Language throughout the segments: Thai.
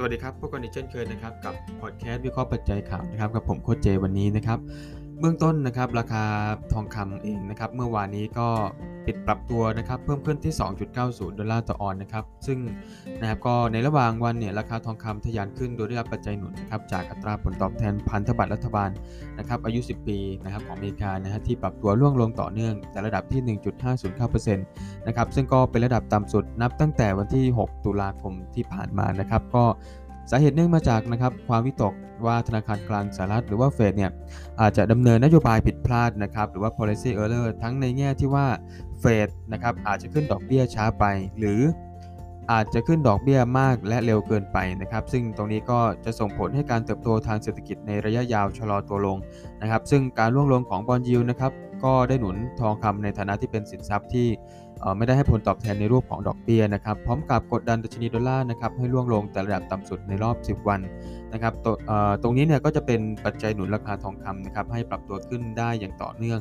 สวัสดีครับพบกันอีกเช่นเคยนะครับกับพอดแคสต์วิเคราะห์ปัจจัยข่าวนะครับกับผมโคชเจวันนี้นะครับ เบื้องต้นนะครับราคาทองคำเองนะครับเมื่อวานนี้ก็ปิดปรับตัวนะครับเพิ่มขึ้นที่ 2.90 ดอลลาร์ต่อออนนะครับซึ่งนะครับก็ในระหว่างวันเนี่ยราคาทองคำทะยานขึ้นโดยได้รับปัจจัยหนุนนะครับจากอัตราผลตอบแทนพันธบัตรรัฐบาลนะครับอายุ 10 ปีนะครับของอเมริกานะฮะที่ปรับตัวร่วงลงต่อเนื่องแต่ระดับที่ 1.509%นะครับซึ่งก็เป็นระดับต่ำสุดนับตั้งแต่วันที่ 6 ตุลาคมที่ผ่านมานะครับก็ สาเหตุเนื่องมาจากนะครับความวิตกว่าธนาคารกลางสหรัฐหรือว่าเฟดเนี่ยอาจจะดำเนินนโยบายผิดพลาดนะครับหรือว่า policy error ทั้งในแง่ที่ว่าเฟดนะครับอาจจะขึ้นดอกเบี้ยช้าไป หรืออาจจะขึ้นดอกเบี้ยมากและเร็วเกินไปนะครับ ซึ่งตรงนี้ก็จะส่งผลให้การเติบโตทางเศรษฐกิจในระยะยาวชะลอตัวลงนะครับ ซึ่งการร่วงลงของบอลยิวนะครับ ก็ได้หนุนทองคำในฐานะที่เป็นสินทรัพย์ที่ไม่ได้ให้ผลตอบแทนในรูปของดอกเบี้ยนะครับ พร้อมกับกดดันดัชนีดอลลาร์นะครับให้ร่วงลงแตะระดับต่ำสุดในรอบ 10 วันนะครับตรงนี้เนี่ยก็จะเป็นปัจจัยหนุนราคาทองคำนะครับให้ปรับตัวขึ้นได้อย่างต่อเนื่อง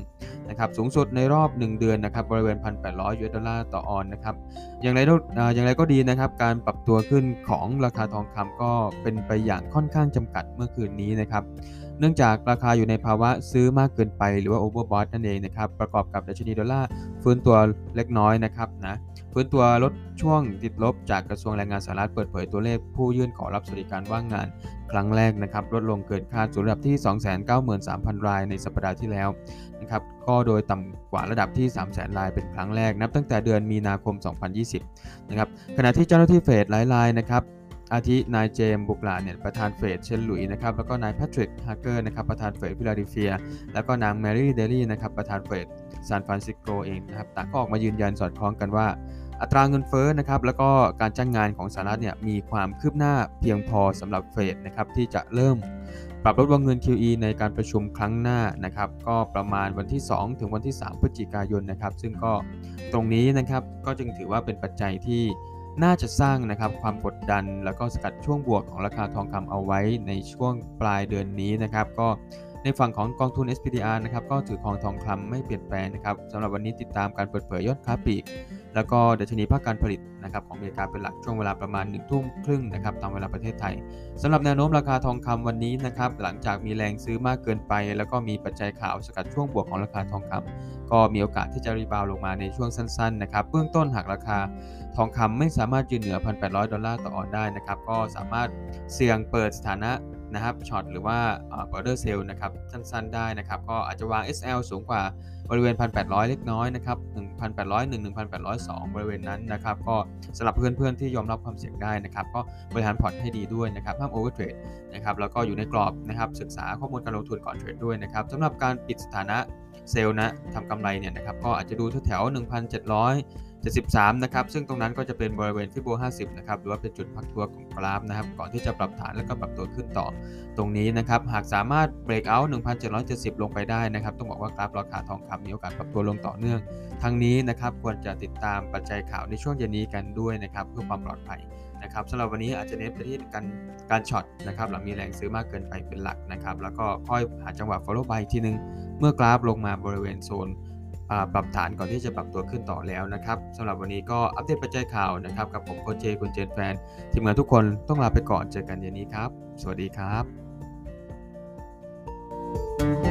นะครับสูงสุดในรอบ 1 เดือนนะครับบริเวณ 1,800 US dollar ต่อออนซ์นะครับอย่างไรอย่างไรก็ดีนะครับการปรับตัวขึ้นของราคาทองคำก็เป็นไปอย่างค่อนข้างจำกัดเมื่อคืนนี้นะครับ เนื่องจากราคาอยู่ในภาวะซื้อมากเกินไปหรือว่าโอเวอร์บอทนั่นเองนะครับ ประกอบกับดัชนีดอลลาร์ฟื้นตัวเล็กน้อยนะครับนะฟื้นตัวลดช่วงติดลบจากกระทรวงแรงงานสหรัฐเปิดเผยตัวเลขผู้ยื่นขอรับสวัสดิการว่างงาน ครั้งแรกนะครับลดลงเกินคาดสู่ระดับที่ 293,000 รายในสัปดาห์ที่แล้วนะครับก็โดยต่ำกว่าระดับที่ 300,000 รายเป็นครั้งแรกนับตั้งแต่เดือนมีนาคม 2020 นะครับขณะที่เจ้าหน้าที่เฟดหลายรายนะครับ อาทินายเจมส์ บุลลาร์ดเนี่ยประธานเฟดเซนต์หลุยส์นะครับแล้วก็นายแพทริกฮาร์เกอร์นะครับประธานเฟดฟิลาเดลเฟีย แล้วก็นางแมรี่เดลี่นะครับประธานเฟดซานฟรานซิสโกเองนะครับต่างก็ออกมายืนยันสอดคล้องกันว่า อัตราเงินเฟ้อนะครับแล้วก็การจ้างงานของสหรัฐเนี่ยมีความคืบหน้าเพียงพอสำหรับเฟดนะครับที่จะเริ่มปรับลดวงเงิน QE ในการประชุมครั้งหน้านะครับก็ประมาณวันที่ 2 ถึงวันที่ 3 พฤศจิกายนนะครับซึ่งก็ตรงนี้นะครับก็จึงถือว่าเป็นปัจจัยที่ น่าจะสร้างนะครับความกดดัน แล้วก็สกัดช่วงบวกของราคาทองคำเอาไว้ในช่วงปลายเดือนนี้นะครับ ก็ในฝั่งของกองทุน SPDR นะครับก็ถือครองทองคำไม่เปลี่ยนแปลงนะครับสำหรับวันนี้ติดตามการเปิดเผยยอดค้าปลีกแล้วก็ดัชนีภาคการผลิตนะครับของอเมริกาเป็นหลักช่วงเวลาประมาณ1ทุ่มครึ่งนะครับตามเวลาประเทศไทยสำหรับแนวโน้มราคาทองคำวันนี้นะครับหลังจากมีแรงซื้อมากเกินไป แล้วก็มีปัจจัยข่าวสกัดช่วงบวกของราคาทองคำก็มีโอกาสที่จะรีบาวลงมาในช่วงสั้นๆนะครับเบื้องต้นหากราคาทองคำไม่สามารถยืนเหนือ 1,800 ดอลลาร์ต่อออนซ์ได้นะครับก็สามารถเสี่ยงเปิดสถานะ นะครับ short หรือว่า order sell นะครับสั้นๆได้นะครับก็อาจจะวาง SL สูงกว่าบริเวณ 1,800 เล็กน้อยนะครับ1,801 1,802 บริเวณนั้นนะครับก็สำหรับเพื่อนๆที่ยอมรับความเสี่ยงได้นะครับก็บริหารพอร์ตให้ดีด้วยนะครับห้าม overtrade นะครับแล้วก็อยู่ในกรอบนะครับศึกษาข้อมูลการลงทุนก่อนเทรดด้วยนะครับสำหรับการปิดสถานะ sell นะทำกำไรเนี่ยนะครับก็อาจจะดูแถวๆ1,700 73 นะครับ ซึ่งตรงนั้นก็จะเป็นบริเวณ Fibo 50 นะครับ หรือว่าเป็นจุดพักตัวของกราฟนะครับ ก่อนที่จะปรับฐานแล้วก็ปรับตัวขึ้นต่อ ตรงนี้นะครับ หากสามารถ breakout 1,770 ลงไปได้นะครับ ต้องบอกว่ากราฟราคาทองคำมีโอกาสปรับตัวลงต่อเนื่อง ทั้งนี้นะครับ ควรจะติดตามปัจจัยข่าวในช่วงเย็นนี้กันด้วยนะครับ เพื่อความปลอดภัยนะครับสำหรับวันนี้อาจจะเน้นไปที่การการ short นะครับหลังมีแรงซื้อมากเกินไปเป็นหลักนะครับ แล้วก็ค่อยหาจังหวะ follow buy ทีนึง เมื่อกราฟลงมาบริเวณโซน ปรับฐานก่อนที่จะปรับตัวขึ้นต่อแล้วนะครับสำหรับวันนี้ก็อัปเดตปัจจัยข่าวนะครับ กับผมโคเจคุณเจนแฟน ทีมงานทุกคนต้องลาไปก่อนเจอกันเย็นนี้ครับ สวัสดีครับ thank you